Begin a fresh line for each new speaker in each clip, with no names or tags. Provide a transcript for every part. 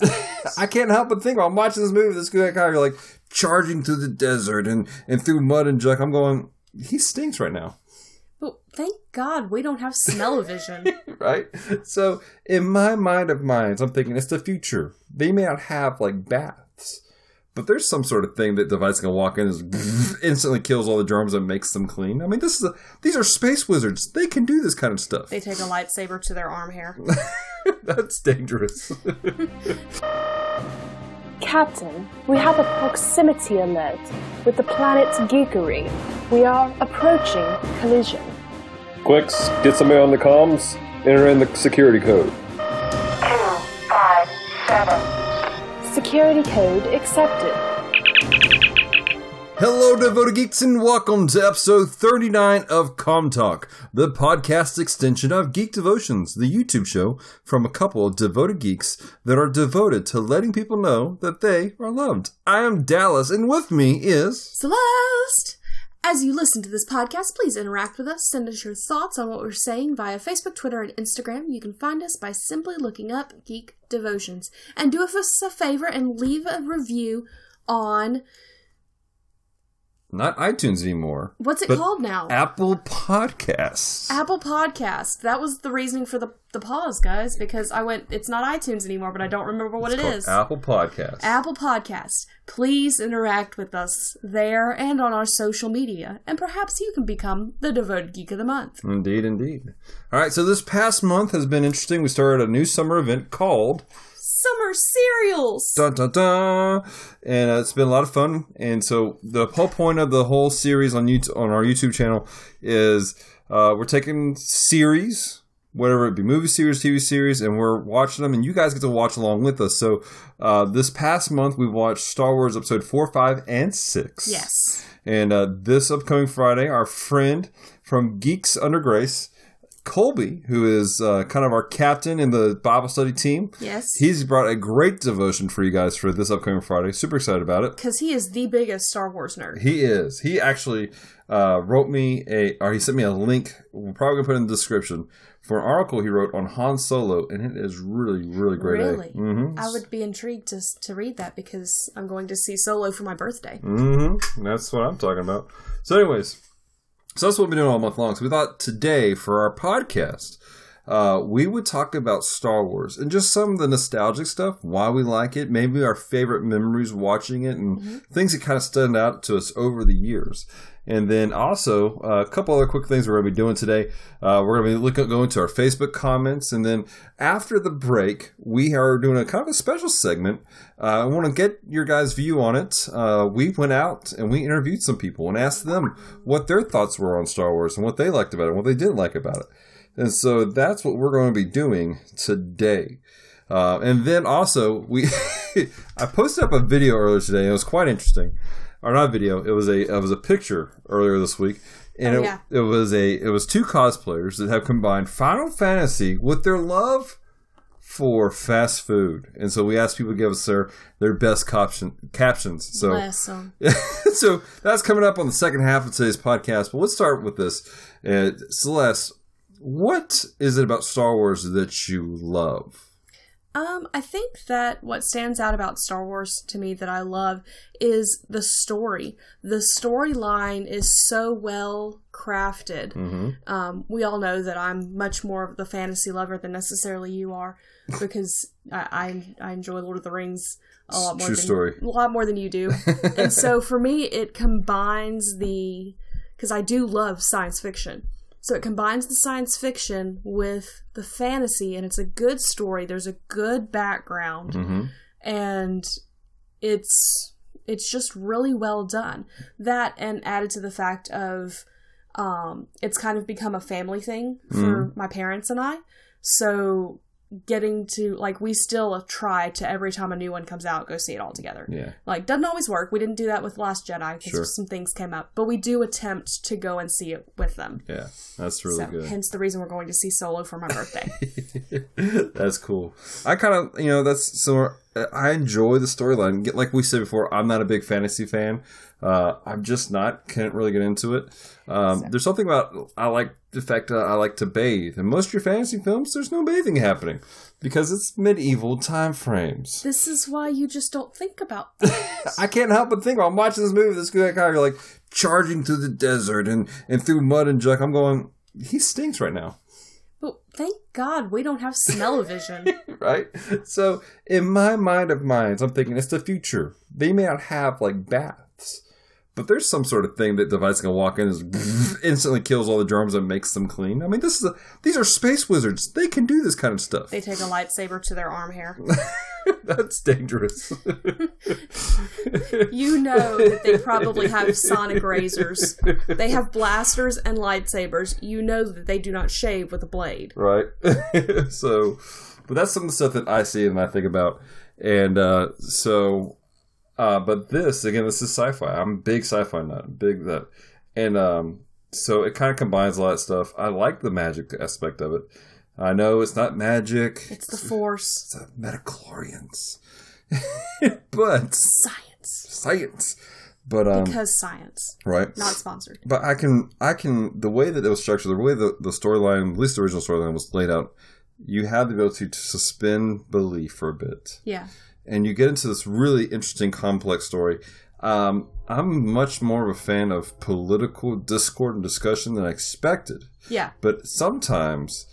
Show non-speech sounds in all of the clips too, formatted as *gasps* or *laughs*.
*laughs* I can't help but think while I'm watching this movie, this guy of like charging through the desert and, and through mud and junk. I'm going, he stinks right now.
But thank God we don't have smell-o-vision. *laughs*
right? So in my mind of minds, I'm thinking it's the future. They may not have like baths, but there's some sort of thing that the device can walk in and *laughs* instantly kills all the germs and makes them clean. I mean, this is a, these are space wizards. They can do this kind of stuff.
they take a lightsaber to their arm hair. *laughs*
That's dangerous. *laughs*
Captain, we have a proximity alert with the planet Geekery. We are approaching collision.
Quicks, get somebody on the comms, enter in the security code.
two, five, seven.
Security code accepted.
Hello, devoted geeks, and welcome to episode 39 of Com Talk, the podcast extension of Geek Devotions, the YouTube show from a couple of devoted geeks that are devoted to letting people know that they are loved. I am Dallas, and with me is.
Celeste! As you listen to this podcast, please interact with us. Send us your thoughts on what we're saying via Facebook, Twitter, and Instagram. You can find us by simply looking up Geek Devotions. And do us a favor and leave a review on
Not iTunes anymore.
what's it called now?
Apple Podcasts.
Apple Podcast. That was the reasoning for the, the pause, guys, because I went, it's not iTunes anymore, but I don't remember what
It's
it is.
Apple Podcasts.
Apple Podcast. Please interact with us there and on our social media, and perhaps you can become the devoted geek of the month.
Indeed, indeed. All right, so this past month has been interesting. We started a new summer event called
Summer Serials.
dun dun dun, and uh, it's been a lot of fun. And so the whole point of the whole series on YouTube on our YouTube channel is uh, we're taking series, whatever it be, movie series, TV series, and we're watching them, and you guys get to watch along with us. So uh, this past month we watched Star Wars Episode four, five, and six.
Yes.
And uh, this upcoming Friday, our friend from Geeks Under Grace, Colby, who is uh, kind of our captain in the Bible study team,
Yes.
he's brought a great devotion for you guys for this upcoming Friday. Super excited about it.
Because he is the biggest Star Wars nerd.
He is. He actually uh, wrote me a, or he sent me a link. We're probably gonna put it in the description for an article he wrote on Han Solo, and it is really, really great.
Really?
Mm-hmm.
I would be intrigued to, to read that because I'm going to see Solo for my birthday.
Mm-hmm. That's what I'm talking about. So, anyways, so that's what we've been doing all month long. So we thought today for our podcast, uh, we would talk about Star Wars and just some of the nostalgic stuff, why we like it, maybe our favorite memories watching it, and things that kind of stand out to us over the years. And then also uh, a couple other quick things we're going to be doing today. Uh, we're going to be looking going to our Facebook comments, and then after the break, we are doing a kind of a special segment. Uh, I want to get your guys' view on it. Uh, we went out and we interviewed some people and asked them what their thoughts were on Star Wars and what they liked about it, and what they didn't like about it. And so that's what we're going to be doing today. Uh, and then also we, *laughs* I posted up a video earlier today. And it was quite interesting, or not video. It was a it was a picture earlier this week, and
Oh,
it,
yeah.
it was a it was two cosplayers that have combined Final Fantasy with their love for fast food. And so we asked people to give us their their best caption, captions. So *laughs* so that's coming up on the second half of today's podcast. But let's start with this. Uh, Celeste, what is it about Star Wars that you love?
Um, I think that what stands out about Star Wars to me that I love is the story. The storyline is so well crafted.
Mm-hmm.
Um, we all know that I'm much more of the fantasy lover than necessarily you are, *laughs* because I I, I enjoy Lord of the Rings a lot more
True
than
story.
a lot more than you do. *laughs* and so for me, it combines the because I do love science fiction. So it combines the science fiction with the fantasy, and it's a good story. There's a good background,
Mm-hmm.
and it's it's just really well done. That and added to the fact of um, it's kind of become a family thing for my parents and I. So getting to like we still try to every time a new one comes out go see it all together.
Yeah.
Like doesn't always work. We didn't do that with Last Jedi because
Sure.
some things came up, but we do attempt to go and see it with them.
Yeah. That's really
so
good.
hence the reason we're going to see Solo for my birthday. *laughs*
that's cool. I kind of, you know, that's so I enjoy the storyline. Like we said before, I'm not a big fantasy fan. Uh, I'm just not. Can't really get into it. Um, there's something about I like the fact that I like to bathe. In most of your fantasy films, there's no bathing happening because it's medieval time frames.
This is why you just don't think about. *laughs*
I can't help but think while I'm watching this movie, this guy of like charging through the desert and, and through mud and junk. I'm going, he stinks right now.
Thank God we don't have smell-o-vision. *laughs*
right? So in my mind of minds, I'm thinking it's the future. They may not have like baths, but there's some sort of thing that device can walk in and *laughs* instantly kills all the germs and makes them clean. I mean, this is a, these are space wizards. They can do this kind of stuff.
they take a lightsaber to their arm hair. *laughs*
That's dangerous. *laughs*
You know that they probably have sonic razors. They have blasters and lightsabers. You know that they do not shave with a blade.
right? so, but that's some of the stuff that I see and I think about. And uh, so, uh, but this again, this is sci-fi. I'm a big sci-fi nut, big that, and um, so it kind of combines a lot of stuff. I like the magic aspect of it. I know it's not magic;
It's the Force.
it's a midi-chlorians, *laughs* but
Science.
science. But um,
Because science.
right,
Not sponsored.
but I can, I can, the way that it was structured, the way the, the storyline, at least the original storyline was laid out, you have the ability to suspend belief for a bit.
Yeah.
And you get into this really interesting, complex story. Um, I'm much more of a fan of political discord and discussion than I expected.
Yeah.
But sometimes,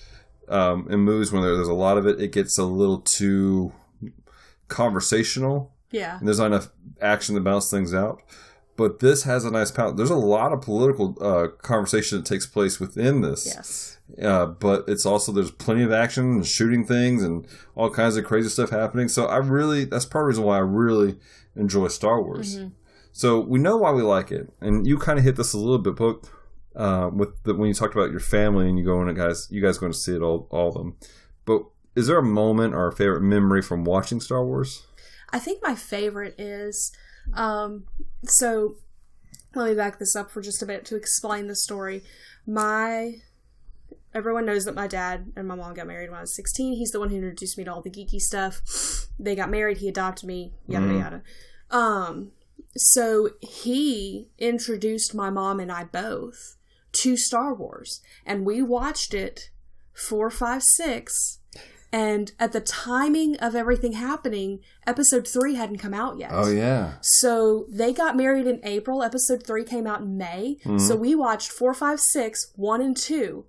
um, in movies when there's a lot of it, it gets a little too conversational
Yeah.
and there's not enough action to balance things out. But this has a nice balance. There's a lot of political uh, conversation that takes place within this.
Yes.
Uh, but it's also there's plenty of action and shooting things and all kinds of crazy stuff happening. So I really that's part of the reason why I really enjoy Star Wars. So we know why we like it, and you kind of hit this a little bit, but uh, with the, when you talked about your family and you go and guys, you guys going to see it all all of them. But is there a moment or a favorite memory from watching Star Wars?
I think my favorite is um so let me back this up for just a bit to explain the story. My everyone knows that my dad and my mom got married when I was 16. He's the one who introduced me to all the geeky stuff. They got married, he adopted me, yada yada. Um so he introduced my mom and I both to Star Wars and we watched it four, five, six and at the timing of everything happening, episode three hadn't come out yet.
Oh yeah,
So they got married in April. Episode three came out in May. Mm-hmm. So we watched four, five, six, one, and two,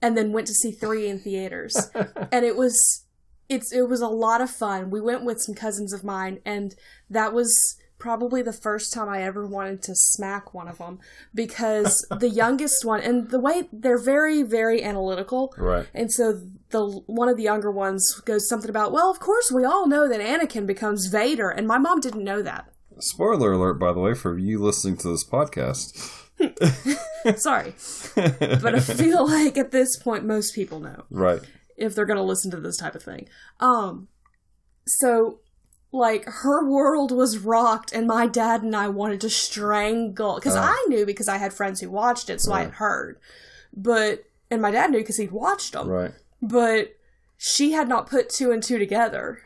and then went to see three in theaters. *laughs* and it was it's it was a lot of fun. We went with some cousins of mine, and that was probably the first time I ever wanted to smack one of them because *laughs* the youngest one and the way they're very very analytical
right.
and so the one of the younger ones goes something about, well, of course we all know that Anakin becomes Vader, and my mom didn't know that.
Spoiler alert, by the way, for you listening to this podcast. *laughs*
Sorry, but I feel like at this point most people know
Right.
if they're going to listen to this type of thing. Um, so like her world was rocked, and my dad and I wanted to strangle because uh-huh. I knew because I had friends who watched it, so I had heard, but and my dad knew because he'd watched them,
Right.
but she had not put two and two together.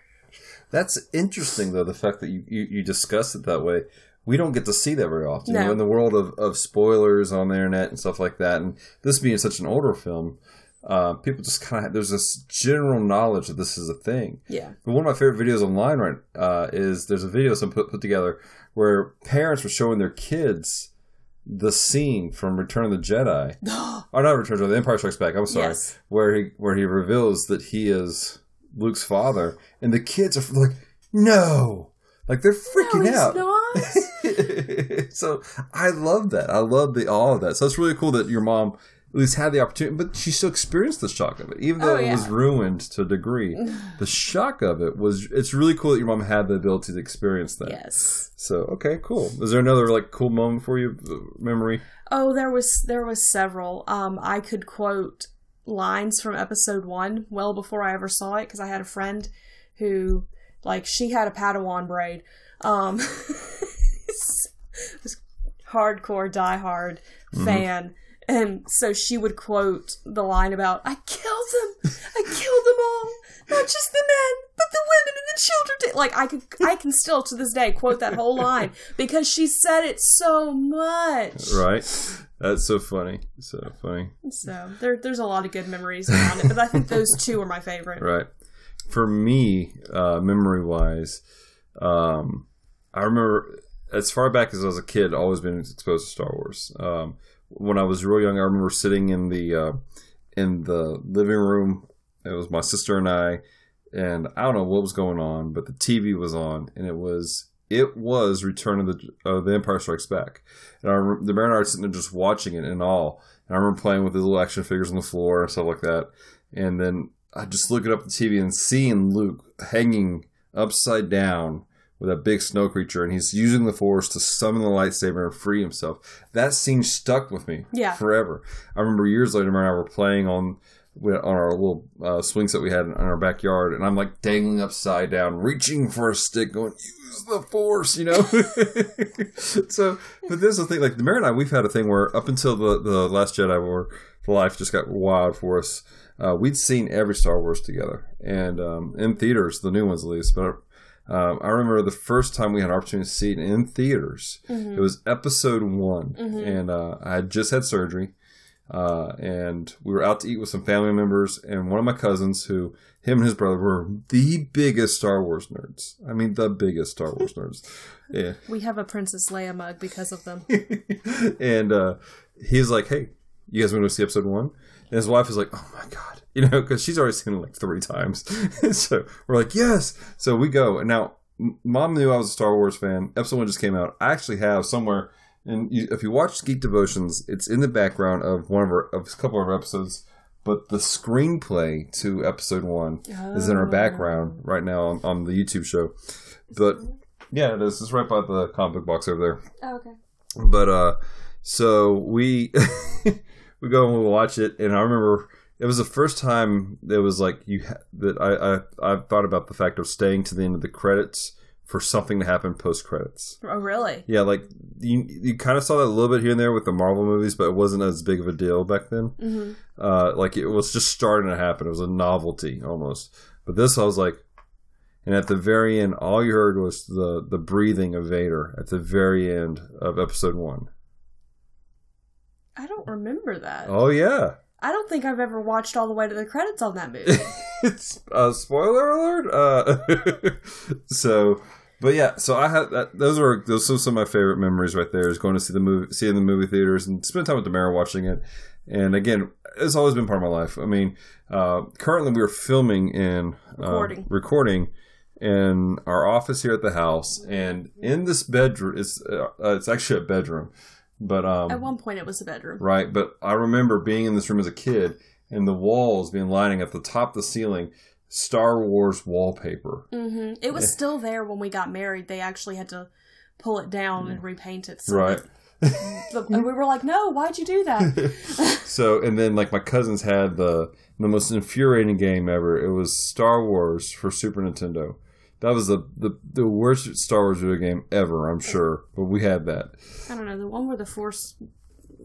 That's interesting, though, the fact that you, you, you discuss it that way. We don't get to see that very often. You know, in the world of, of spoilers on the internet and stuff like that, and this being such an older film, uh, people just kind of there's this general knowledge that this is a thing.
Yeah.
But one of my favorite videos online right uh, is there's a video some put put together where parents were showing their kids the scene from Return of the Jedi, *gasps* or not Return of the Empire Strikes Back. I'm sorry,
Yes.
where he where he reveals that he is Luke's father, and the kids are like, no, like they're freaking
no,
out. *laughs* So I love that. I love the all of that. So it's really cool that your mom at least had the opportunity, but she still experienced the shock of it, even though
Oh,
it was ruined to a degree. *laughs* the shock of it was. It's really cool that your mom had the ability to experience that.
yes.
So okay, cool. Is there another like cool moment for you? uh, Memory?
Oh, there was there was several. Um, I could quote lines from episode one well before I ever saw it because I had a friend who, like, she had a Padawan braid. Um, *laughs* was hardcore, diehard fan, and so she would quote the line about "I killed them, I killed them all, not just the men, but the women and the ridiculous. Like I could, I can still to this day quote that whole line because she said it so much.
Right? That's so funny. So funny.
So there, there's a lot of good memories around it, but I think those two are my favorite.
Right. For me, uh, memory wise, um, I remember as far back as I was a kid, always been exposed to Star Wars. Um, when I was real young, I remember sitting in the uh, in the living room. It was my sister and I, and I don't know what was going on, but the TV was on, and it was it was Return of the uh, the Empire Strikes Back, and I remember the and sitting there just watching it in awe. And I remember playing with the little action figures on the floor and stuff like that, and then I just looking up the TV and seeing Luke hanging upside down with a big snow creature, and he's using the Force to summon the lightsaber and free himself. That scene stuck with me
Yeah.
forever. I remember years later, Mary and I were playing on on our little uh, swings that we had in our backyard, and I'm like dangling upside down, reaching for a stick, going, "Use the Force," you know. *laughs* so, but this is the thing, like the Mary and I, we've had a thing where up until the the Last Jedi, where life just got wild for us. Uh, we'd seen every Star Wars together, and um, in theaters, the new ones at least. But um, I remember the first time we had an opportunity to see it in theaters. It was Episode One, and uh, I had just had surgery, uh, and we were out to eat with some family members, and one of my cousins, who him and his brother were the biggest Star Wars nerds. I mean, the biggest Star Wars *laughs* nerds. Yeah,
We have a Princess Leia mug because of them. *laughs*
and uh, he's like, "Hey, you guys want to see episode one?" And his wife is like, "Oh my god," you know, because she's already seen it like three times. *laughs* so we're like, "Yes!" So we go, and now m- mom knew I was a Star Wars fan. Episode one just came out. I actually have somewhere, and you, if you watch Geek Devotions, it's in the background of one of our of a couple of our episodes. But the screenplay to episode one is in our background right now on, on the YouTube show. But yeah, it is. It's right by the comic book box over there
Oh, okay.
but uh so we *laughs* we go and we watch it and i remember it was the first time it was like you ha- that I, I i thought about the fact of staying to the end of the credits for something to happen post credits
Oh, really?
yeah like you you kind of saw that a little bit here and there with the marvel movies but it wasn't as big of a deal back then.
Mm-hmm.
uh like it was just starting to happen. It was a novelty almost. But this i was like and at the very end all you heard was the the breathing of vader at the very end of episode one
I don't remember that.
Oh yeah.
I don't think I've ever watched all the way to the credits on that movie. *laughs*
it's uh, spoiler alert. Uh, *laughs* so, but yeah, so I had that. Those are those are some of my favorite memories right there. Is going to see the movie, seeing the movie theaters, and spend time with Demara watching it. And again, it's always been part of my life. I mean, uh, currently we are filming in uh,
Recording.
recording in our office here at the house, and in this bedroom, it's uh, it's actually a bedroom, but um,
At one point, it was a bedroom.
right? But I remember being in this room as a kid and the walls being lining at the top of the ceiling, Star Wars wallpaper.
Mm-hmm. It was still there when we got married. They actually had to pull it down and repaint it. So
Right.
the- and we were like, "No, why'd you do that?" *laughs*
So, and then like my cousins had the the most infuriating game ever. It was Star Wars for Super Nintendo. That was the, the, the worst Star Wars video game ever, I'm sure. But we had that.
I don't know. The one where the force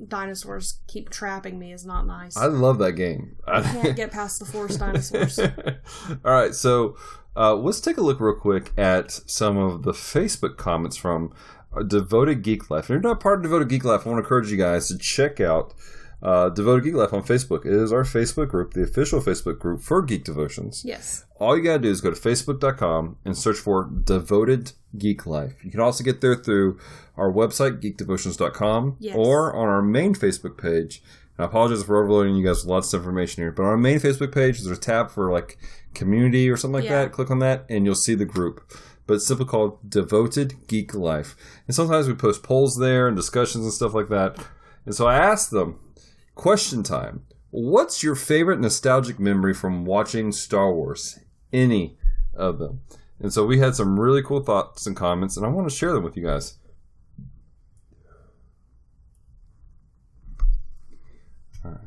dinosaurs keep trapping me is not nice.
I love that game.
I can't get past the force dinosaurs. *laughs*
All right, so uh, let's take a look real quick at some of the Facebook comments from uh, Devoted Geek Life. If you're not part of Devoted Geek Life, I want to encourage you guys to check out uh, Devoted Geek Life on Facebook. It is our Facebook group, the official Facebook group for Geek Devotions.
Yes.
All you got to do is go to facebook.com and search for Devoted Geek Life. You can also get there through our website, geekdevotions.com,
Yes.
or on our main Facebook page. And I apologize for overloading you guys with lots of information here, but on our main Facebook page, there's a tab for like community or something like
Yeah.
that. Click on that, and you'll see the group. But it's simply called Devoted Geek Life. And sometimes we post polls there and discussions and stuff like that. And so I asked them, question time. What's your favorite nostalgic memory from watching Star Wars? Any of them. And so we had some really cool thoughts and comments, and I want to share them with you guys. All right.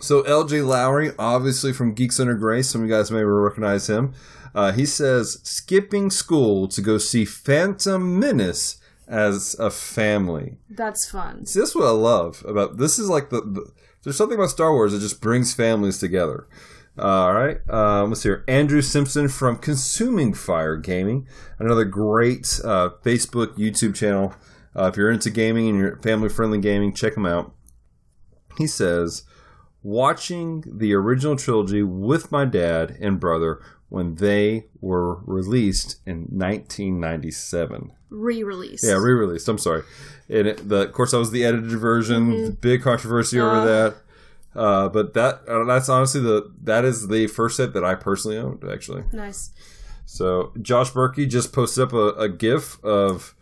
So LJ Lowry, obviously from Geeks Under Grace, some of you guys may recognize him. Uh, he says skipping school to go see Phantom Menace as a family.
That's fun.
See, that's what I love about this. Is like the, the there's something about Star Wars that just brings families together. All right. Um, let's see here. Andrew Simpson from Consuming Fire Gaming, another great uh, Facebook, YouTube channel. Uh, if you're into gaming and you're family friendly gaming, check him out. He says, watching the original trilogy with my dad and brother when they were released in 1997.
Re-release.
Yeah, re-released. I'm sorry. And it, the, of course, that was the edited version. Big controversy over
Uh.
that. Uh, but that uh, that's honestly the that is the first set that I personally owned actually.
Nice.
So Josh Berkey just posted up a, a GIF of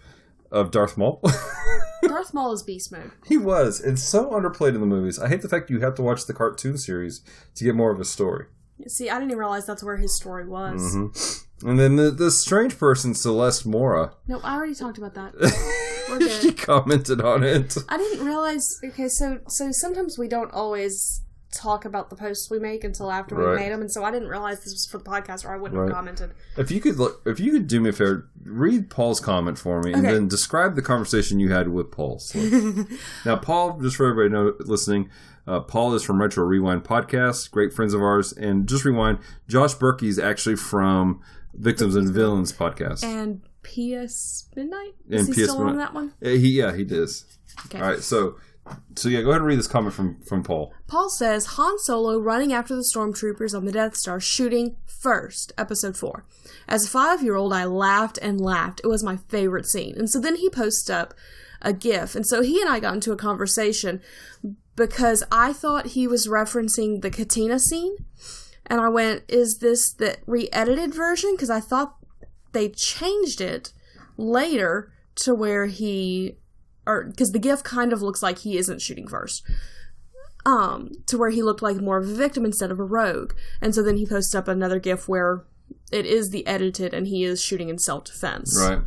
of Darth Maul. *laughs*
Darth Maul is beast mode.
he was. It's so underplayed in the movies. I hate the fact you have to watch the cartoon series to get more of a story.
See, I didn't even realize that's where his story was.
Mm-hmm. And then the, the strange person Celeste Mora,
No, I already talked about that. *laughs* *laughs*
She commented on it.
I didn't realize. Okay, so so sometimes we don't always talk about the posts we make until after we
Right.
made them, and so I didn't realize this was for the podcast, or I wouldn't
Right.
have commented.
If you could look, if you could do me a favor, read Paul's comment for me, and
Okay.
then describe the conversation you had with Paul. So- *laughs* now, Paul, just for everybody know, listening, uh, Paul is from Retro Rewind podcast, great friends of ours, and just rewind. Josh Berkey is actually from Victims and Villains podcast.
And P.S. Midnight
And
he
PS
still on that one?
Uh, he, yeah, he does.
Okay.
All right, so, so yeah, go ahead and read this comment from from Paul.
Paul says Han Solo running after the stormtroopers on the Death Star shooting first, episode 4. As a five year old, I laughed and laughed. It was my favorite scene. And so then he posts up a GIF. And so he and I got into a conversation because I thought he was referencing the cantina scene. And I went, Is this the re edited version? Because I thought they changed it later to where he. Or because the GIF kind of looks like he isn't shooting first um, to where he looked like more of a victim instead of a rogue. And so then he posts up another GIF where it is the edited and he is shooting in self defense.
Right.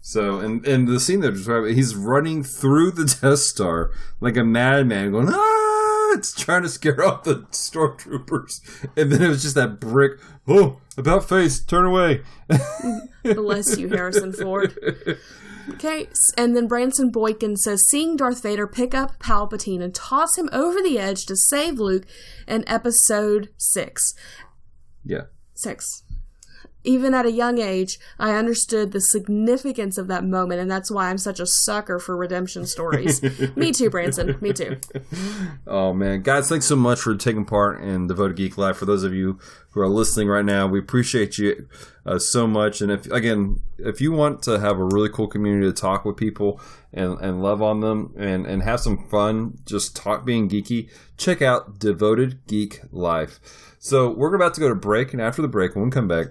So, and and the scene that he's running through the *laughs* Death Star like a madman, going ah! It's trying to scare off the stormtroopers, and then it was just that brick. Oh, about face, turn away. *laughs*
Bless you, Harrison Ford. Okay, and then Branson Boykin says seeing Darth Vader pick up Palpatine and toss him over the edge to save Luke in episode 6.
Yeah.
6. Even at a young age, I understood the significance of that moment, and that's why I'm such a sucker for redemption stories. *laughs* Me too, Branson. Me too. *laughs*
Oh man, guys, thanks so much for taking part in Devoted Geek Life. For those of you who are listening right now, we appreciate you uh, so much. And if again, if you want to have a really cool community to talk with people and, and love on them and, and have some fun, just talk being geeky, check out Devoted Geek Life. So we're about to go to break, and after the break, when we come back,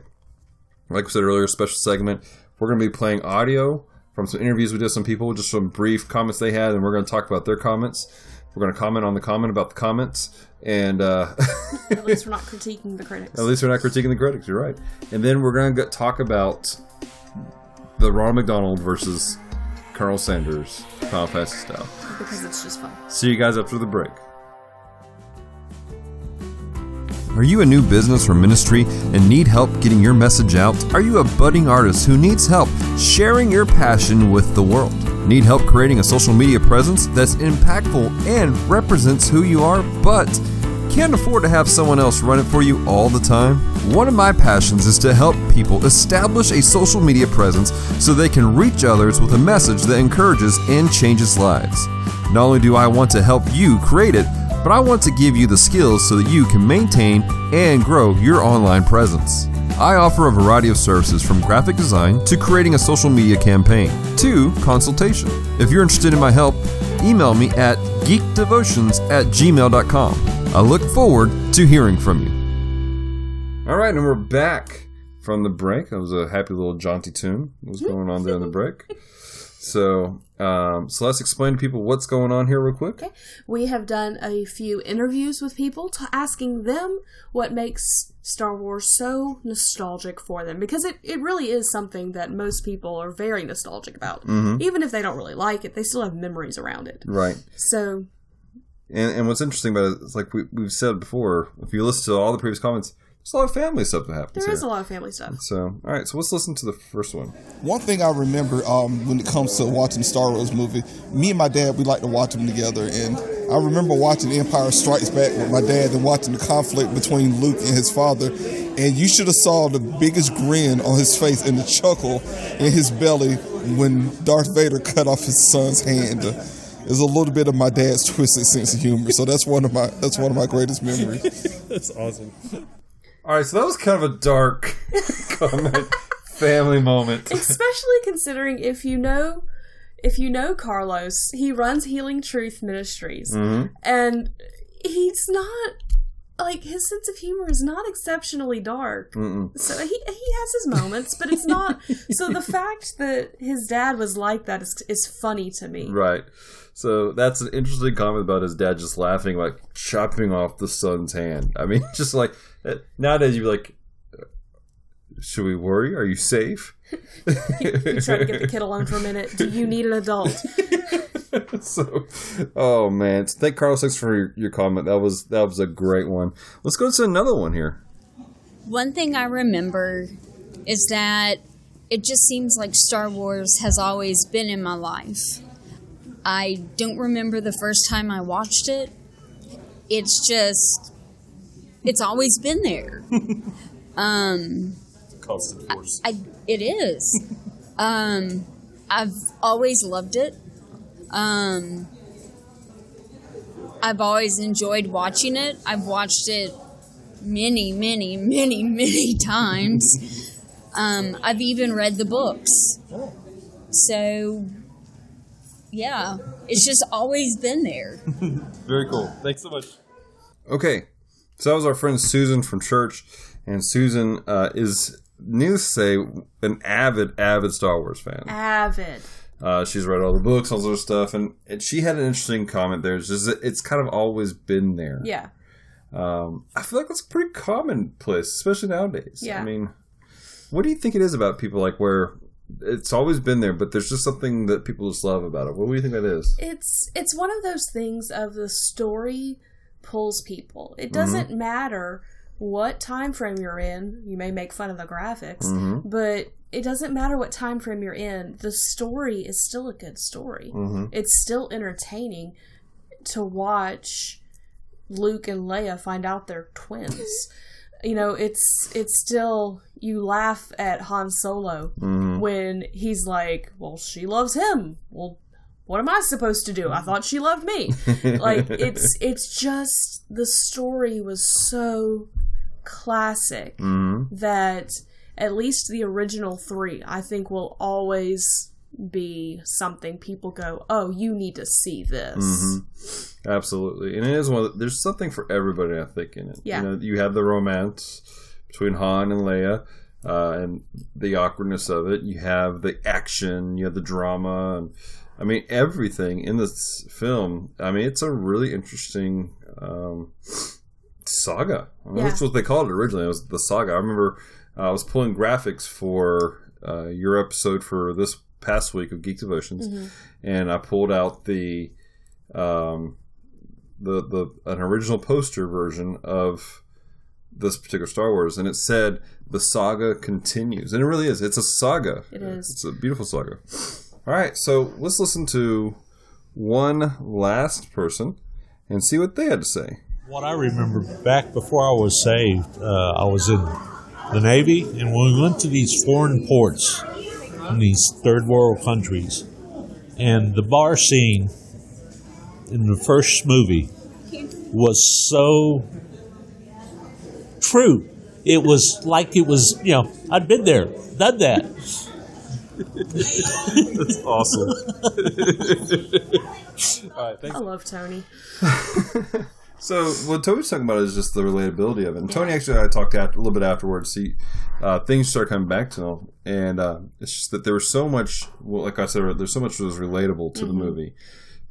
like we said earlier, special segment. We're going to be playing audio from some interviews we did with some people, just some brief comments they had, and we're going to talk about their comments. We're going to comment on the comment about the comments, and uh, *laughs*
At least we're not critiquing the critics.
at least we're not critiquing the critics. You're right. And then we're going to talk about the Ronald McDonald versus Colonel Sanders Final Fantasy style.
because it's just fun.
See you guys after the break. Are you a new business or ministry and need help getting your message out? Are you a budding artist who needs help sharing your passion with the world? Need help creating a social media presence that's impactful and represents who you are, but can't afford to have someone else run it for you all the time? One of my passions is to help people establish a social media presence so they can reach others with a message that encourages and changes lives. Not only do I want to help you create it, but I want to give you the skills so that you can maintain and grow your online presence. I offer a variety of services from graphic design to creating a social media campaign to consultation. If you're interested in my help, email me at geekdevotions at gmail.com. I look forward to hearing from you. All right, and we're back from the break. That was a happy little jaunty tune. What was *laughs* going on there in the break? So, um, so let's explain to people what's going on here real quick.
We have done a few interviews with people to asking them what makes Star Wars so nostalgic for them because it, it really is something that most people are very nostalgic about. Even if they don't really like it, they still have memories around it.
Right.
So,
And, and what's interesting about it is, like we, we've said before, if you listen to all the previous comments, there's a lot of family stuff that happens
there
here.
is a lot of family stuff.
so, all right, so let's listen to the first one.
One thing I remember um, when it comes to watching Star Wars movie, me and my dad we like to watch them together, and I remember watching Empire Strikes Back with my dad and watching the conflict between Luke and his father, and you should have saw the biggest grin on his face and the chuckle in his belly when Darth Vader cut off his son's hand. There's a little bit of my dad's twisted sense of humor, so that's one of my that's one of my greatest memories. *laughs*
That's awesome.
All right, so that was kind of a dark *laughs* comment, family moment.
especially considering if you know if you know Carlos, he runs Healing Truth Ministries, mm-hmm. and he's not like his sense of humor is not exceptionally dark. So he he has his moments, but it's not. *laughs* so the fact that his dad was like that is is funny to me.
Right. So that's an interesting comment about his dad just laughing, like chopping off the son's hand. I mean, *laughs* just like uh, nowadays, you'd be like, uh, "Should we worry? Are you safe?" *laughs*
You try to get the kid alone for a minute. Do you need an adult? *laughs*
so, oh man, thank Carlos thanks for your, your comment. That was that was a great one. Let's go to another one here.
One thing I remember is that it just seems like Star Wars has always been in my life. I don't remember the first time I watched it. It's just, it's always been there. *laughs* um,
Constant force.
I, it is. *laughs* um, I've always loved it. Um, I've always enjoyed watching it. I've watched it many, many, many, many *laughs* times. Um, I've even read the books. So, yeah, it's just always been there. *laughs*
Very cool. Thanks so much.
Okay, so that was our friend Susan from church, and Susan uh, is needless to say an avid, avid Star Wars fan.
Avid.
Uh, she's read all the books, all this other stuff, and, and she had an interesting comment there. It's just it's kind of always been there.
Yeah.
Um, I feel like that's pretty commonplace, especially nowadays.
Yeah.
I mean, what do you think it is about people like where it's always been there, but there's just something that people just love about it? What do you think that is?
It's it's one of those things of the story pulls people. It doesn't matter what time frame you're in. You may make fun of the graphics,
Mm-hmm.
but it doesn't matter what time frame you're in. The story is still a good story.
Mm-hmm.
It's still entertaining to watch Luke and Leia find out they're twins. *laughs* you know, it's it's still you laugh at Han Solo
Mm-hmm.
when he's like, "Well, she loves him." Well, what am I supposed to do? I thought she loved me. *laughs* like it's it's just the story was so classic
Mm-hmm.
that at least the original 3 I think will always be something people go, "Oh, you need to see this."
Mm-hmm. Absolutely, and it is one. Of the, there's something for everybody, I think, in it.
Yeah.
You know, you have the romance between Han and Leia, uh, and the awkwardness of it. You have the action. You have the drama, and I mean everything in this film. I mean, it's a really interesting um, saga. I mean,
Yeah.
That's what they called it originally. It was the saga. I remember uh, I was pulling graphics for uh, your episode for this past week of Geek Devotions, and I pulled out the um, the the an original poster version of this particular Star Wars, and it said the saga continues, and it really is. It's a saga.
It is.
It's a beautiful saga. All right, so let's listen to one last person and see what they had to say.
What I remember back before I was saved, uh, I was in the Navy, and when we went to these foreign ports in these third world countries, and the bar scene in the first movie was so true. It was like it was, you know, I'd been there, done that.
That's awesome. *laughs* All right, thanks.
I love Tony. *laughs*
So what Tony's talking about is just the relatability of it. And Tony actually I talked after, a little bit afterwards. See, uh, things start coming back to him, and uh, it's just that there was so much. Well, like I said, there's so much that was relatable to the movie,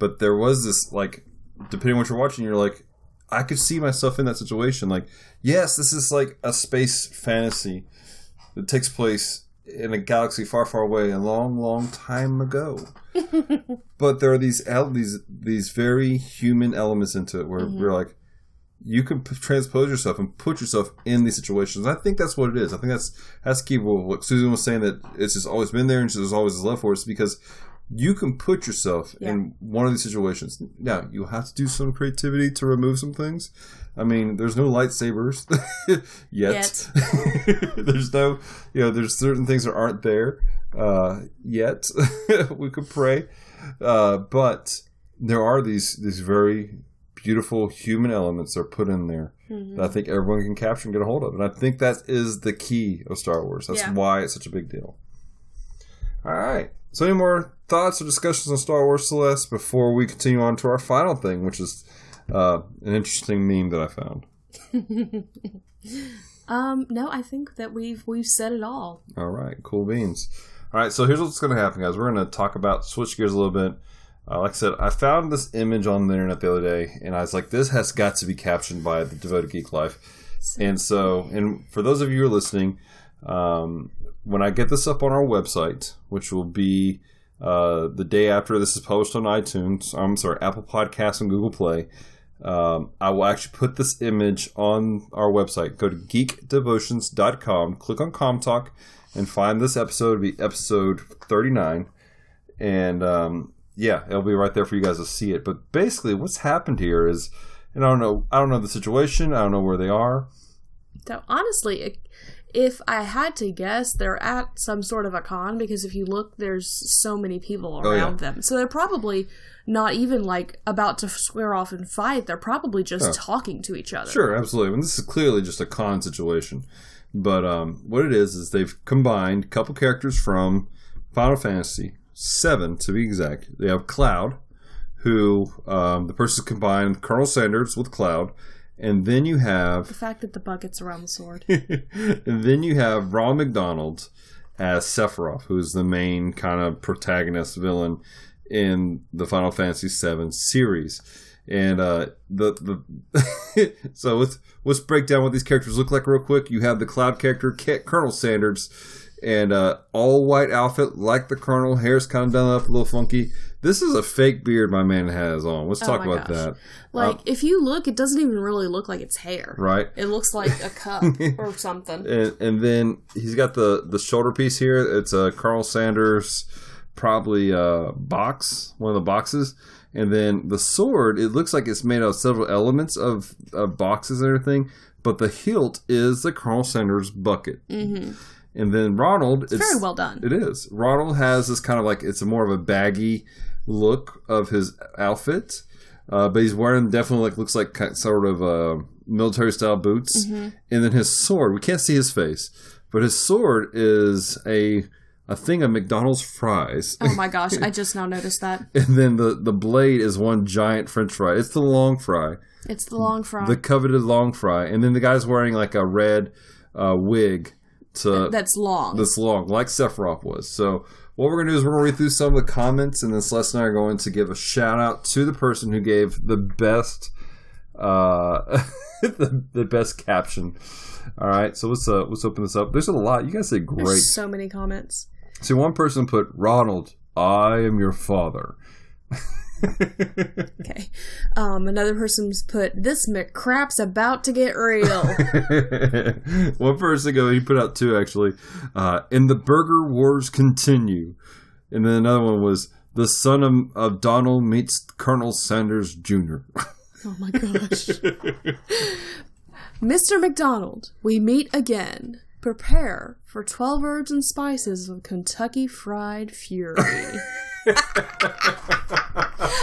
but there was this like, depending on what you're watching, you're like, I could see myself in that situation. Like, yes, this is like a space fantasy that takes place in a galaxy far, far away, a long, long time ago *laughs* but there are these el- these these very human elements into it where mm-hmm. we're like you can p- transpose yourself and put yourself in these situations. I think that's what it is. I think that's that's key. Well, what Susan was saying that it's just always been there and there's always this love for us because you can put yourself
Yeah.
in one of these situations. Now, you have to do some creativity to remove some things. I mean, there's no lightsabers *laughs* yet. *laughs* there's no, you know, there's certain things that aren't there uh, yet. *laughs* we could pray, uh, but there are these these very beautiful human elements that are put in there
Mm-hmm.
that I think everyone can capture and get a hold of, and I think that is the key of Star Wars. That's
Yeah.
why it's such a big deal. All right. So, any more thoughts or discussions on Star Wars Celeste before we continue on to our final thing, which is uh, an interesting meme that I found. *laughs*
Um, no, I think that we've we've said it all.
All right, cool beans. All right, so here's what's going to happen, guys. We're going to talk about switch gears a little bit. Uh, like I said, I found this image on the internet the other day, and I was like, "This has got to be captioned by the Devoted Geek Life." And so, and for those of you who are listening, um, when I get this up on our website, which will be uh, the day after this is published on iTunes, I'm sorry, Apple Podcasts and Google Play, um, I will actually put this image on our website. Go to geekdevotions.com, click on Com Talk, and find this episode. It'll be episode 39. And um, yeah, it'll be right there for you guys to see it. But basically, what's happened here is, and I don't know, I don't know the situation. I don't know where they are.
So honestly, if I had to guess, they're at some sort of a con because if you look, there's so many people
Oh, yeah.
around them. So they're probably not even like about to square off and fight. They're probably just
Oh.
talking to each other.
Sure, absolutely. And this is clearly just a con situation. But um, what it is is they've combined a couple characters from Final Fantasy seven to be exact. They have Cloud, who um, the person combined Colonel Sanders with Cloud, and then you have
The fact that the bucket's around the sword. *laughs*
and then you have Ron McDonald as Sephiroth, who's the main kind of protagonist villain in the Final Fantasy VII series. And uh, the the *laughs* so let's let's break down what these characters look like real quick. You have the Cloud character, Colonel Sanders, and uh, all white outfit like the Colonel. Hair's kind of done up a little funky. This is a fake beard my man has on. Let's
Oh
talk about
gosh.
that.
Like
Um,
if you look, it doesn't even really look like it's hair.
right.
It looks like a cup *laughs* or something.
and, and then he's got the the shoulder piece here. It's a Carl Sanders, probably uh box, one of the boxes. And then the sword, it looks like it's made out of several elements of, of boxes and everything, but the hilt is the Carl Sanders bucket.
Mm-hmm.
And then Ronald, it's,
very well done.
It is. Ronald has this kind of like it's a more of a baggy look of his outfit, uh, but he's wearing definitely like looks like sort of uh, military style boots.
Mhm.
And then his sword, we can't see his face, but his sword is a a thing of McDonald's fries.
Oh my *laughs* gosh, I just now noticed that.
and then the the blade is one giant French fry. It's the long fry
It's the long fry.
the coveted long fry, and then the guy's wearing like a red uh, wig to
That's long.
That's long, like Sephiroth was. So what we're gonna do is we're gonna read through some of the comments, and then Celeste and I are going to give a shout out to the person who gave the best, uh, *laughs* the, the best caption. All right, so let's uh, let's open this up. There's a lot. You guys say great.
There's so many comments.
See, one person put Ronald, I am your father. *laughs* *laughs*
Okay. Um, another person's put this McCrap's about to get real. *laughs*
One person ago, he put out two actually. Uh, and the burger wars continue. And then another one was the son of, of Donald meets Colonel Sanders Jr. *laughs*
oh my gosh. Mr. McDonald, we meet again. Prepare for 12 herbs and spices of Kentucky Fried Fury. *laughs*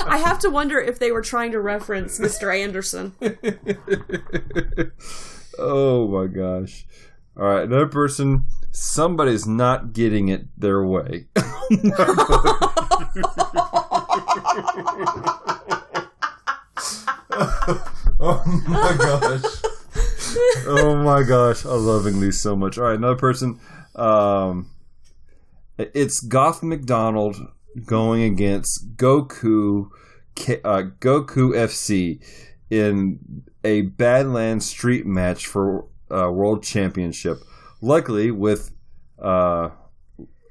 I have to wonder if they were trying to reference Mr. Anderson.
oh my gosh. All right, another person. Somebody's not getting it their way. *laughs* oh my gosh. Oh my gosh. I love English so much. All right, another person. Um, it's Goth McDonald going against Goku, uh, Goku FC in a Badlands Street match for uh, World Championship. Luckily, with uh,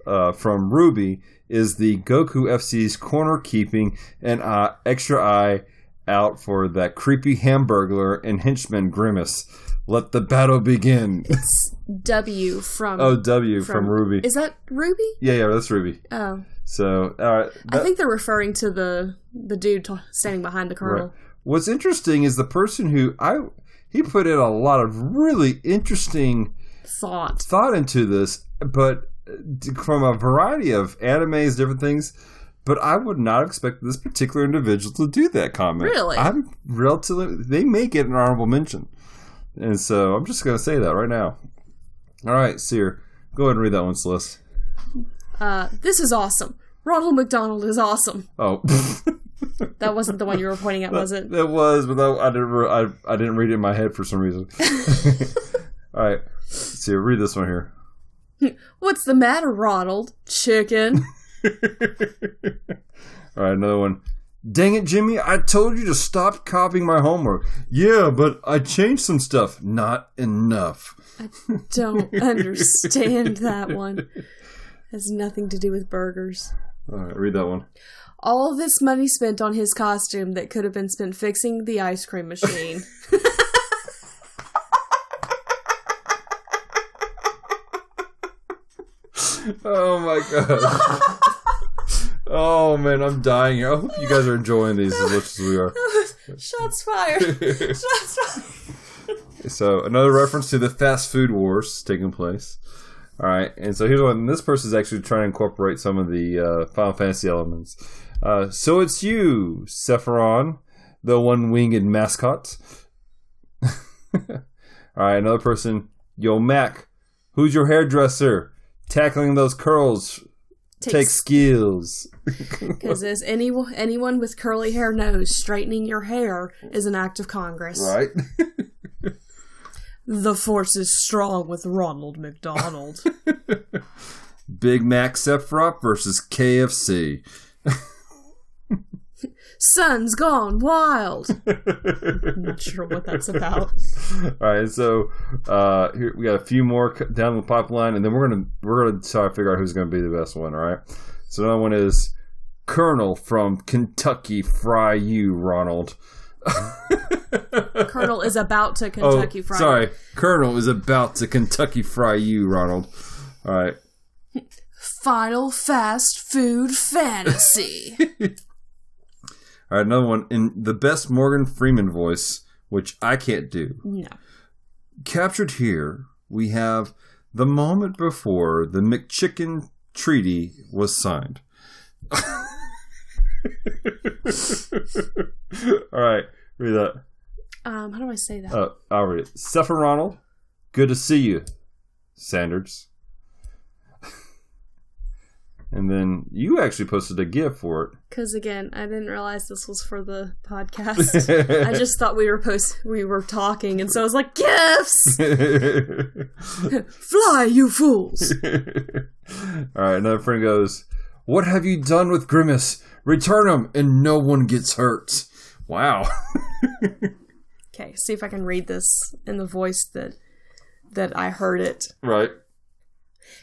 uh, from Ruby is the Goku FC's corner keeping an uh, extra eye out for that creepy hamburglar and henchman Grimace. Let the battle begin.
It's W from
Oh, W from Ruby.
Is that Ruby?
yeah, yeah, that's Ruby.
Oh.
So, all right.
I think they're referring to the the dude t- standing behind the colonel.
Right. What's interesting is the person who I he put in a lot of really interesting
Thought.
thought into this, but uh, from a variety of animes, different things. But I would not expect this particular individual to do that comment.
Really?
I'm relatively. They may get an honorable mention, and so I'm just going to say that right now. All right, Seer, go ahead and read that one, Celeste.
Uh, this is awesome. Ronald McDonald is awesome.
Oh, *laughs*
That wasn't the one you were pointing at, was it?
That was, but I didn't. re- I, I didn't read it in my head for some reason. *laughs* *laughs* All right, let's see, read this one here.
What's the matter, Ronald? Chicken.
All right, another one. Dang it, Jimmy! I told you to stop copying my homework. Yeah, but I changed some stuff. Not enough.
I don't understand that one. Has nothing to do with burgers.
All right, read that one.
All of this money spent on his costume that could have been spent fixing the ice cream machine. *laughs*
Oh my god. *laughs* oh man, I'm dying here. I hope you guys are enjoying these as much as we are. *laughs*
Shots fired. Shots fired.
So another reference to the fast food wars taking place. All right, and so here's one. This person is actually trying to incorporate some of the uh, Final Fantasy elements. Uh, so it's you, Sephiroth, the one-winged mascot. *laughs* All right, another person. Yo, Mac, who's your hairdresser? Tackling those curls takes,
Takes-
skills. *laughs*
Because as any, anyone with curly hair knows, straightening your hair is an act of Congress.
Right. *laughs*
The force is strong with Ronald McDonald. *laughs*
Big Mac Sephiroth versus KFC.
Sun's gone wild. I'm *laughs* not sure what that's about.
All right, so uh, here we got a few more down the pipeline, and then we're gonna we're gonna try to figure out who's gonna be the best one. All right, so another one is Colonel from Kentucky. Fry you, Ronald. *laughs*
Colonel is about to oh, Kentucky
oh,
Fried.
sorry, Colonel is about to Kentucky Fry you, Ronald. All right,
Final fast food fantasy. *laughs*
all right, another one in the best Morgan Freeman voice, which I can't do.
no.
captured here we have the moment before the McChicken Treaty was signed. *laughs* All right, read that.
Um, how do I say that?
Uh, I'll read it. Ronald, good to see you, Sanders. *laughs* and then you actually posted a GIF for it.
Because again, I didn't realize this was for the podcast. I *laughs* just thought we were post we were talking, and so I was like, "Gifts, *laughs* fly, you fools!"
All right, another friend goes, "What have you done with Grimace? Return him, and no one gets hurt." Wow.
Okay, see if I can read this in the voice that that I heard it.
right.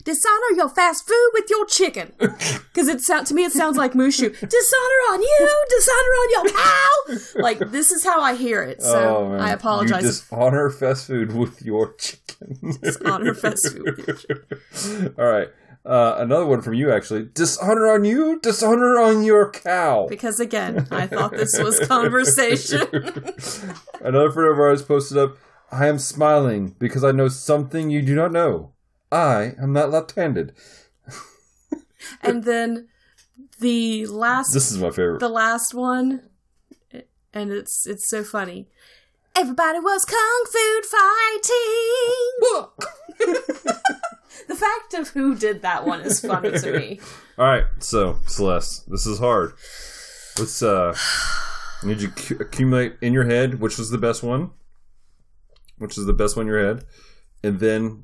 Dishonor your fast food with your chicken, *laughs* because it sound to me it sounds like Mushu. Dishonor on you, dishonor on your cow. Like this is how I hear it. So
oh.
I apologize.
You dishonor fast food with your chicken.
Dishonor fast food with your chicken. *laughs*
All right. Uh, another one from you, actually. Dishonor on you, dishonor on your cow.
Because again, I thought *laughs* this was conversation. *laughs*
Another friend of ours posted up, I am smiling because I know something you do not know. I am not left handed. *laughs*
and then the last
This is my favorite.
the last one and it's it's so funny. Everybody was kung fu fighting. *laughs* the fact of who did that one is funny to me. *laughs*
All right, so Celeste, this is hard. Let's uh, need you cu- accumulate in your head which was the best one, which is the best one in your head, and then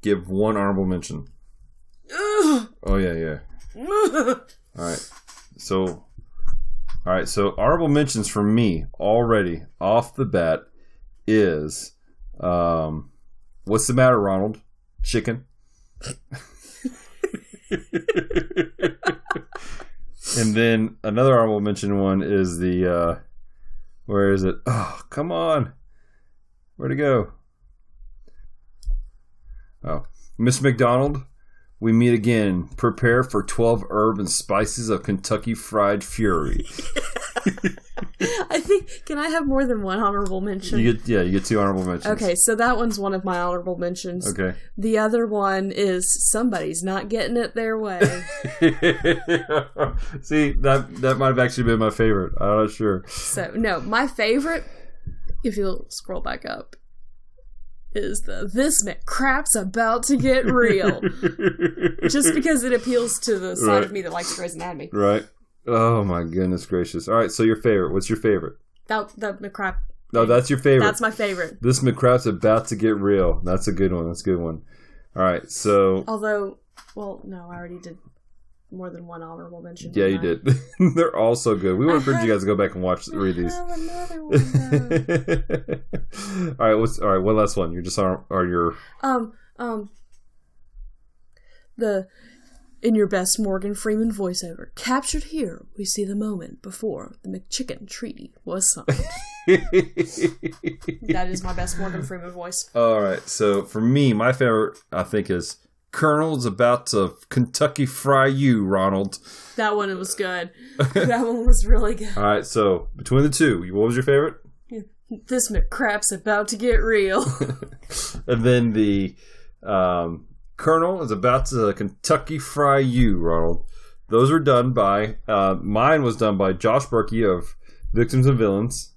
give one honorable mention. Oh yeah, yeah. *laughs* All right, so all right, so honorable mentions from me already off the bat is um, what's the matter, Ronald? Chicken. and then another honorable mention one is the uh where is it? Oh, come on. Where'd it go? Oh. Miss McDonald, we meet again. Prepare for 12 herb and spices of Kentucky Fried Fury. *laughs*
I think. Can I have more than one honorable mention?
You get yeah, you get two honorable mentions.
Okay, so that one's one of my honorable mentions.
Okay.
The other one is somebody's not getting it their way. *laughs*
See, that that might have actually been my favorite. I'm not sure.
so no, my favorite, if you'll scroll back up, is the this crap's about to get real. *laughs* Just because it appeals to the side
Right.
of me that likes Grey's Anatomy.
Right. Oh my goodness gracious. All right, so your favorite. What's your favorite?
That the McCrap.
No, that's your favorite.
That's my favorite.
This McCrap's about to get real. That's a good one. That's a good one. All right, so
Although, well, no, I already did more than one honorable mention.
yeah, you
I?
did. *laughs* They're all so good. We want to encourage you guys to go back and watch read these.
I have another *laughs* one.
all right, what's all right? One last one. You're just on are your
um, um, the in your best Morgan Freeman voiceover captured here. We see the moment before the McChicken Treaty was signed. *laughs* that is my best Morgan Freeman voice.
All right. So for me, my favorite I think is Colonel's about to Kentucky fry you, Ronald.
That one was good. *laughs* that one was really good.
All right. So between the two, what was your favorite?
This McCrap's about to get real. *laughs*
And then the um, Colonel is about to Kentucky fry you, Ronald. Those were done by uh, mine was done by Josh Berkey of Victims and Villains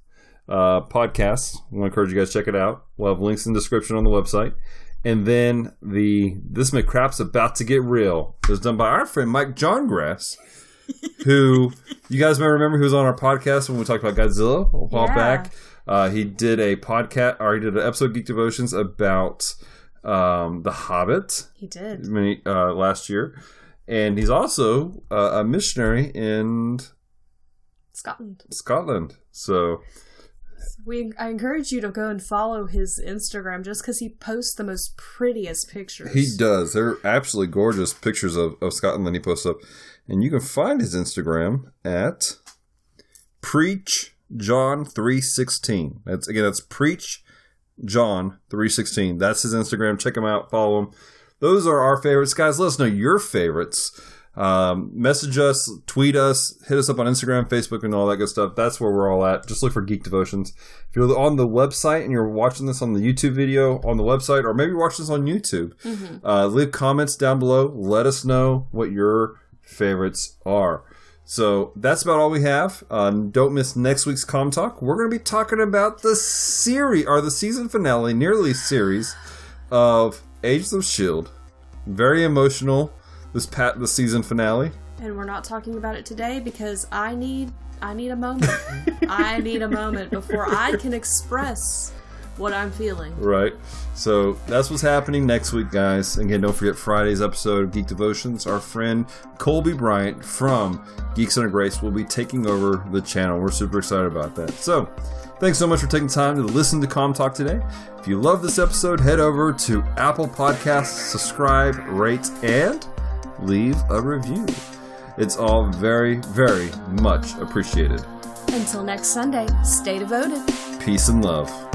uh, podcast. I want to encourage you guys to check it out. We'll have links in the description on the website. And then the This McCrap's about to get real was done by our friend Mike John Grass, *laughs* who you guys may remember who was on our podcast when we talked about Godzilla a while
Yeah.
back. Uh, he did a podcast, or he did an episode of Geek Devotions about um, The Hobbit
he did.
many, uh, last year. And he's also uh, a missionary in
Scotland.
Scotland. So,
We I encourage you to go and follow his Instagram just because he posts the most prettiest pictures.
He does. They're absolutely gorgeous pictures of, of Scotland that he posts up. And you can find his Instagram at Preach John 316. That's again that's Preach John 316. That's his Instagram. Check him out, follow him. Those are our favorites. Guys, let us know your favorites. Um, message us, tweet us, hit us up on Instagram, Facebook, and all that good stuff. That's where we're all at. Just look for Geek Devotions. If you're on the website and you're watching this on the YouTube video on the website, or maybe you're watching this on YouTube, uh, leave comments down below. Let us know what your favorites are. So that's about all we have. Um, don't miss next week's Com Talk. We're going to be talking about the series, or the season finale, nearly series of Agents of Shield. Very emotional. This pat the season finale.
and we're not talking about it today because I need I need a moment. *laughs* I need a moment before I can express what I'm feeling.
Right. So that's what's happening next week, guys. Again, don't forget Friday's episode of Geek Devotions. Our friend Colby Bryant from Geeks Under Grace will be taking over the channel. We're super excited about that. So, thanks so much for taking time to listen to Com Talk today. If you love this episode, head over to Apple Podcasts, subscribe, rate, and leave a review. It's all very, very much appreciated.
Until next Sunday, stay devoted.
Peace and love.